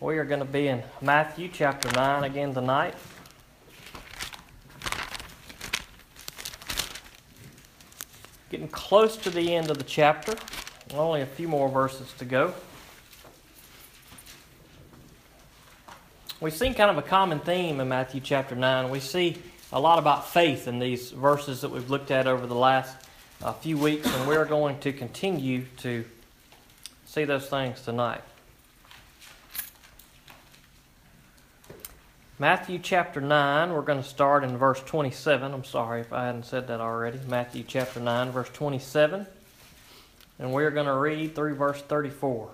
We are going to be in Matthew chapter 9 again tonight. Getting close to the end of the chapter. Only a few more verses to go. We've seen kind of a common theme in Matthew chapter 9. We see a lot about faith in these verses that we've looked at over the last uh, few weeks, and we're going to continue to see those things tonight. Matthew chapter 9, we're going to start in verse 27. I'm sorry if I hadn't said that already. Matthew chapter 9, verse 27. And we're going to read through verse 34.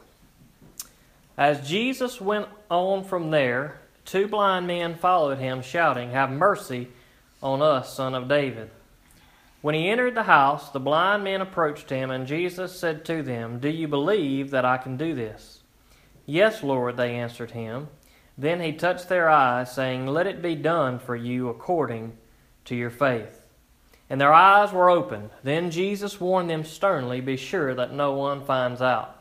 As Jesus went on from there, two blind men followed him, shouting, Have mercy on us, son of David. When he entered the house, the blind men approached him, and Jesus said to them, Do you believe that I can do this? Yes, Lord, they answered him. Then he touched their eyes, saying, Let it be done for you according to your faith. And their eyes were opened. Then Jesus warned them sternly, Be sure that no one finds out.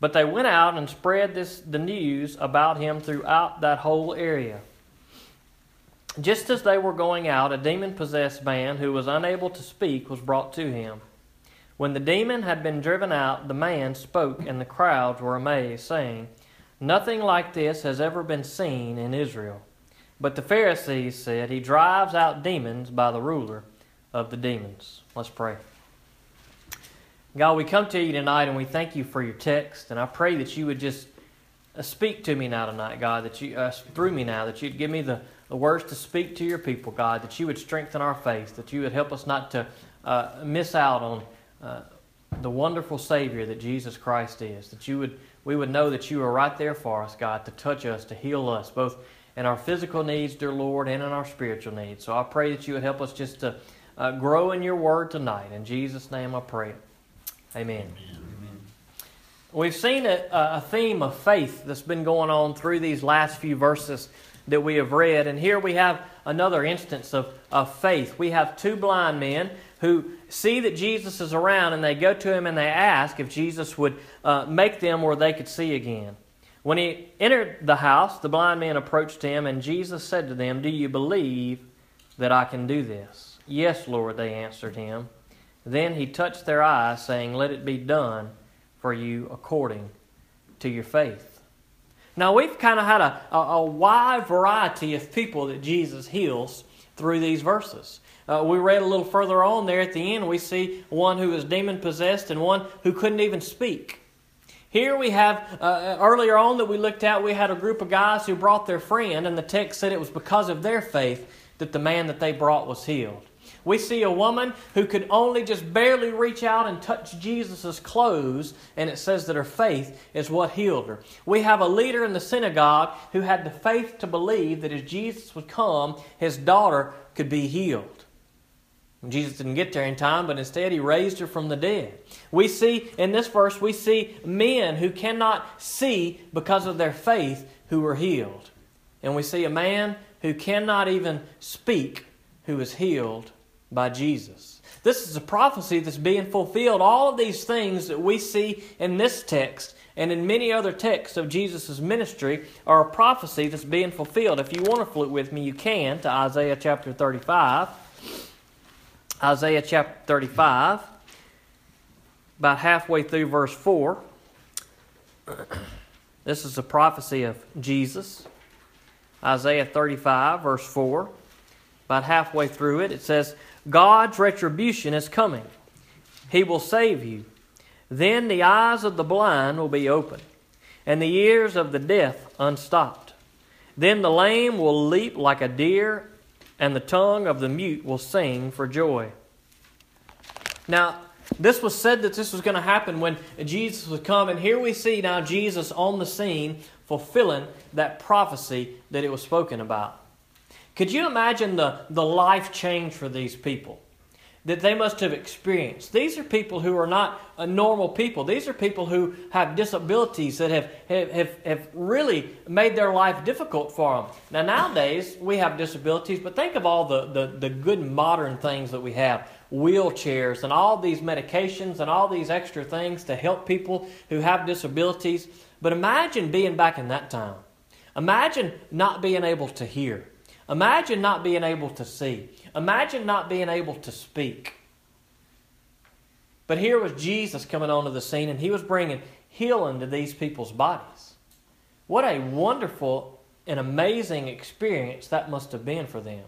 But they went out and spread this, the news about him throughout that whole area. Just as they were going out, a demon possessed man who was unable to speak was brought to him. When the demon had been driven out, the man spoke, and the crowds were amazed, saying, Nothing like this has ever been seen in Israel. But the Pharisees said, He drives out demons by the ruler of the demons. Let's pray. God, we come to you tonight and we thank you for your text, and I pray that you would just uh, speak to me now tonight, God, that you uh, through me now, that you'd give me the, the words to speak to your people, God, that you would strengthen our faith, that you would help us not to uh, miss out on uh, the wonderful Savior that Jesus Christ is, that you would we would know that you are right there for us, God, to touch us, to heal us, both in our physical needs, dear Lord, and in our spiritual needs. So I pray that you would help us just to uh, grow in your word tonight. In Jesus' name I pray. Amen. Amen. We've seen a, a theme of faith that's been going on through these last few verses that we have read. And here we have another instance of, of faith. We have two blind men who see that Jesus is around and they go to him and they ask if Jesus would uh, make them where they could see again. When he entered the house, the blind man approached him, and Jesus said to them, Do you believe that I can do this? Yes, Lord, they answered him. Then he touched their eyes, saying, Let it be done for you according to your faith. Now, we've kind of had a, a, a wide variety of people that Jesus heals through these verses. Uh, we read a little further on there at the end, we see one who was demon possessed and one who couldn't even speak. Here we have, uh, earlier on that we looked at, we had a group of guys who brought their friend, and the text said it was because of their faith that the man that they brought was healed. We see a woman who could only just barely reach out and touch Jesus' clothes, and it says that her faith is what healed her. We have a leader in the synagogue who had the faith to believe that as Jesus would come, his daughter could be healed. Jesus didn't get there in time, but instead he raised her from the dead. We see in this verse, we see men who cannot see because of their faith who were healed. And we see a man who cannot even speak who is healed by Jesus. This is a prophecy that's being fulfilled. All of these things that we see in this text and in many other texts of Jesus' ministry are a prophecy that's being fulfilled. If you want to flip with me, you can to Isaiah chapter 35. Isaiah chapter 35, about halfway through verse 4. This is a prophecy of Jesus. Isaiah 35, verse 4. About halfway through it, it says, God's retribution is coming. He will save you. Then the eyes of the blind will be opened, and the ears of the deaf unstopped. Then the lame will leap like a deer, and the tongue of the mute will sing for joy. Now, this was said that this was going to happen when Jesus would come, and here we see now Jesus on the scene fulfilling that prophecy that it was spoken about. Could you imagine the, the life change for these people? that they must have experienced. These are people who are not normal people. These are people who have disabilities that have, have, have, really made their life difficult for them. Now, nowadays, we have disabilities, but think of all the, the, the good modern things that we have wheelchairs and all these medications and all these extra things to help people who have disabilities. But imagine being back in that time. Imagine not being able to hear. Imagine not being able to see. Imagine not being able to speak. But here was Jesus coming onto the scene, and he was bringing healing to these people's bodies. What a wonderful and amazing experience that must have been for them.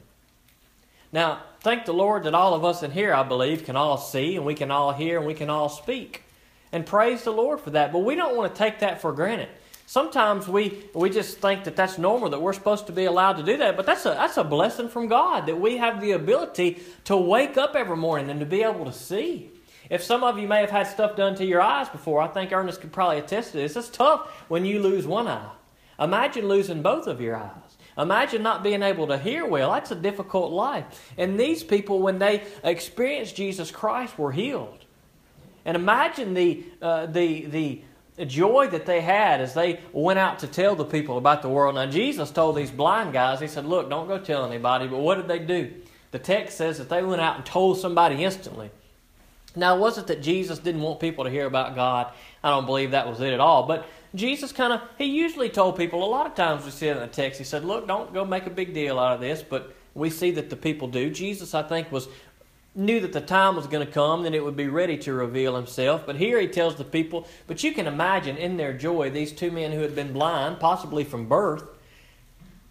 Now, thank the Lord that all of us in here, I believe, can all see and we can all hear and we can all speak. And praise the Lord for that. But we don't want to take that for granted. Sometimes we, we just think that that's normal, that we're supposed to be allowed to do that. But that's a, that's a blessing from God that we have the ability to wake up every morning and to be able to see. If some of you may have had stuff done to your eyes before, I think Ernest could probably attest to this. It's tough when you lose one eye. Imagine losing both of your eyes. Imagine not being able to hear well. That's a difficult life. And these people, when they experienced Jesus Christ, were healed. And imagine the, uh, the, the joy that they had as they went out to tell the people about the world. Now, Jesus told these blind guys, He said, Look, don't go tell anybody. But what did they do? The text says that they went out and told somebody instantly. Now, it that Jesus didn't want people to hear about God? I don't believe that was it at all. But Jesus kind of, he usually told people, a lot of times we see it in the text, he said, Look, don't go make a big deal out of this. But we see that the people do. Jesus, I think, was knew that the time was going to come, then it would be ready to reveal himself. But here he tells the people, but you can imagine in their joy, these two men who had been blind, possibly from birth,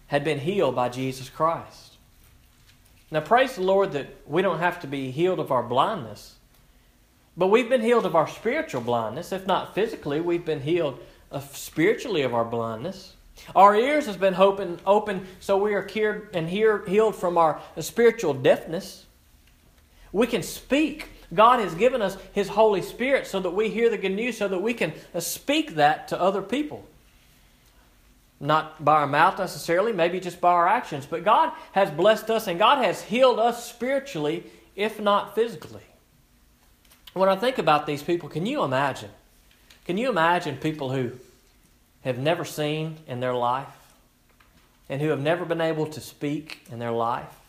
had been healed by Jesus Christ. Now, praise the Lord that we don't have to be healed of our blindness, but we've been healed of our spiritual blindness. If not physically, we've been healed of spiritually of our blindness. Our ears has been open, open so we are cured and hear, healed from our spiritual deafness. We can speak. God has given us His Holy Spirit so that we hear the good news, so that we can uh, speak that to other people. Not by our mouth necessarily, maybe just by our actions. But God has blessed us and God has healed us spiritually, if not physically. When I think about these people, can you imagine? Can you imagine people who have never seen in their life and who have never been able to speak in their life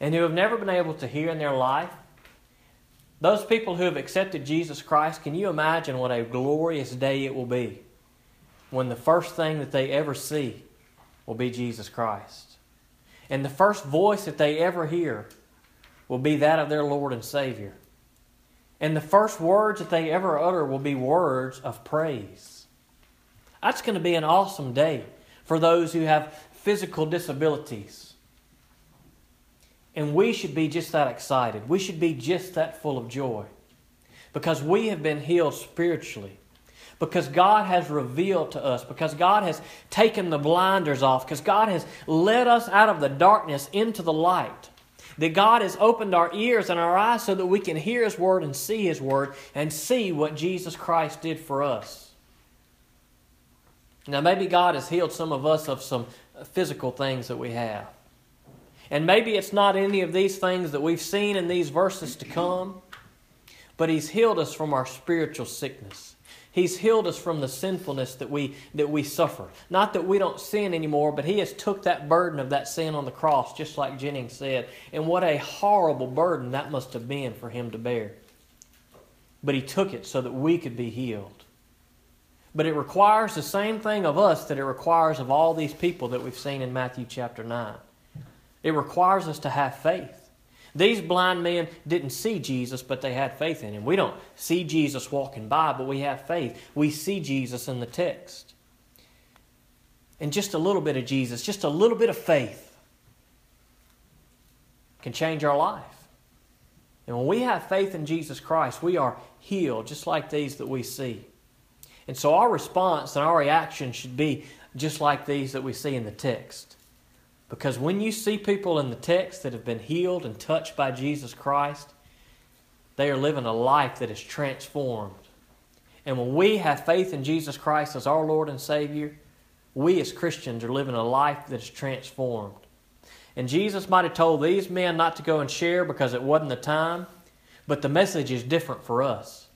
and who have never been able to hear in their life? Those people who have accepted Jesus Christ, can you imagine what a glorious day it will be when the first thing that they ever see will be Jesus Christ? And the first voice that they ever hear will be that of their Lord and Savior. And the first words that they ever utter will be words of praise. That's going to be an awesome day for those who have physical disabilities. And we should be just that excited. We should be just that full of joy. Because we have been healed spiritually. Because God has revealed to us. Because God has taken the blinders off. Because God has led us out of the darkness into the light. That God has opened our ears and our eyes so that we can hear His Word and see His Word and see what Jesus Christ did for us. Now, maybe God has healed some of us of some physical things that we have. And maybe it's not any of these things that we've seen in these verses to come, but He's healed us from our spiritual sickness. He's healed us from the sinfulness that we, that we suffer. Not that we don't sin anymore, but He has took that burden of that sin on the cross, just like Jennings said. And what a horrible burden that must have been for Him to bear. But He took it so that we could be healed. But it requires the same thing of us that it requires of all these people that we've seen in Matthew chapter 9. It requires us to have faith. These blind men didn't see Jesus, but they had faith in him. We don't see Jesus walking by, but we have faith. We see Jesus in the text. And just a little bit of Jesus, just a little bit of faith can change our life. And when we have faith in Jesus Christ, we are healed, just like these that we see. And so our response and our reaction should be just like these that we see in the text. Because when you see people in the text that have been healed and touched by Jesus Christ, they are living a life that is transformed. And when we have faith in Jesus Christ as our Lord and Savior, we as Christians are living a life that is transformed. And Jesus might have told these men not to go and share because it wasn't the time, but the message is different for us.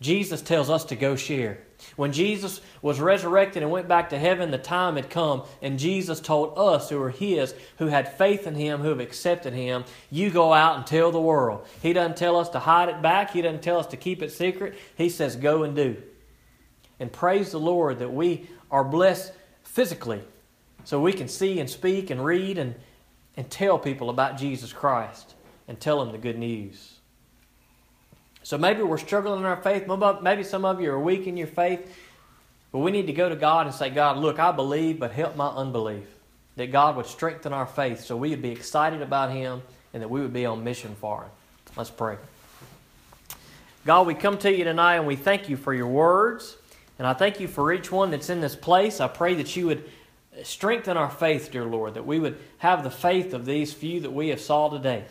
Jesus tells us to go share. When Jesus was resurrected and went back to heaven, the time had come, and Jesus told us who are His, who had faith in Him, who have accepted Him, you go out and tell the world. He doesn't tell us to hide it back, He doesn't tell us to keep it secret. He says, go and do. and praise the Lord that we are blessed physically so we can see and speak and read and, and tell people about Jesus Christ and tell them the good news. So maybe we're struggling in our faith. Maybe some of you are weak in your faith. But we need to go to God and say, God, look, I believe, but help my unbelief. That God would strengthen our faith so we would be excited about Him and that we would be on mission for Him. Let's pray. God, we come to you tonight and we thank you for your words. And I thank you for each one that's in this place. I pray that you would strengthen our faith, dear Lord, that we would have the faith of these few that we have saw today.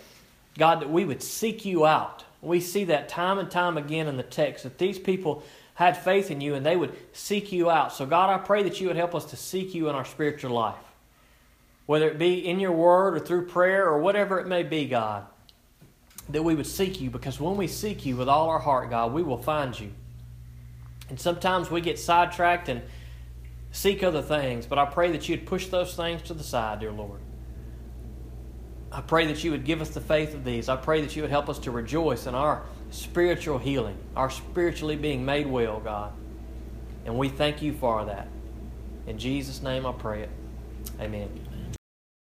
God, that we would seek you out. We see that time and time again in the text that these people had faith in you and they would seek you out. So, God, I pray that you would help us to seek you in our spiritual life, whether it be in your word or through prayer or whatever it may be, God, that we would seek you because when we seek you with all our heart, God, we will find you. And sometimes we get sidetracked and seek other things, but I pray that you'd push those things to the side, dear Lord. I pray that you would give us the faith of these. I pray that you would help us to rejoice in our spiritual healing, our spiritually being made well, God. And we thank you for that. In Jesus' name I pray it. Amen.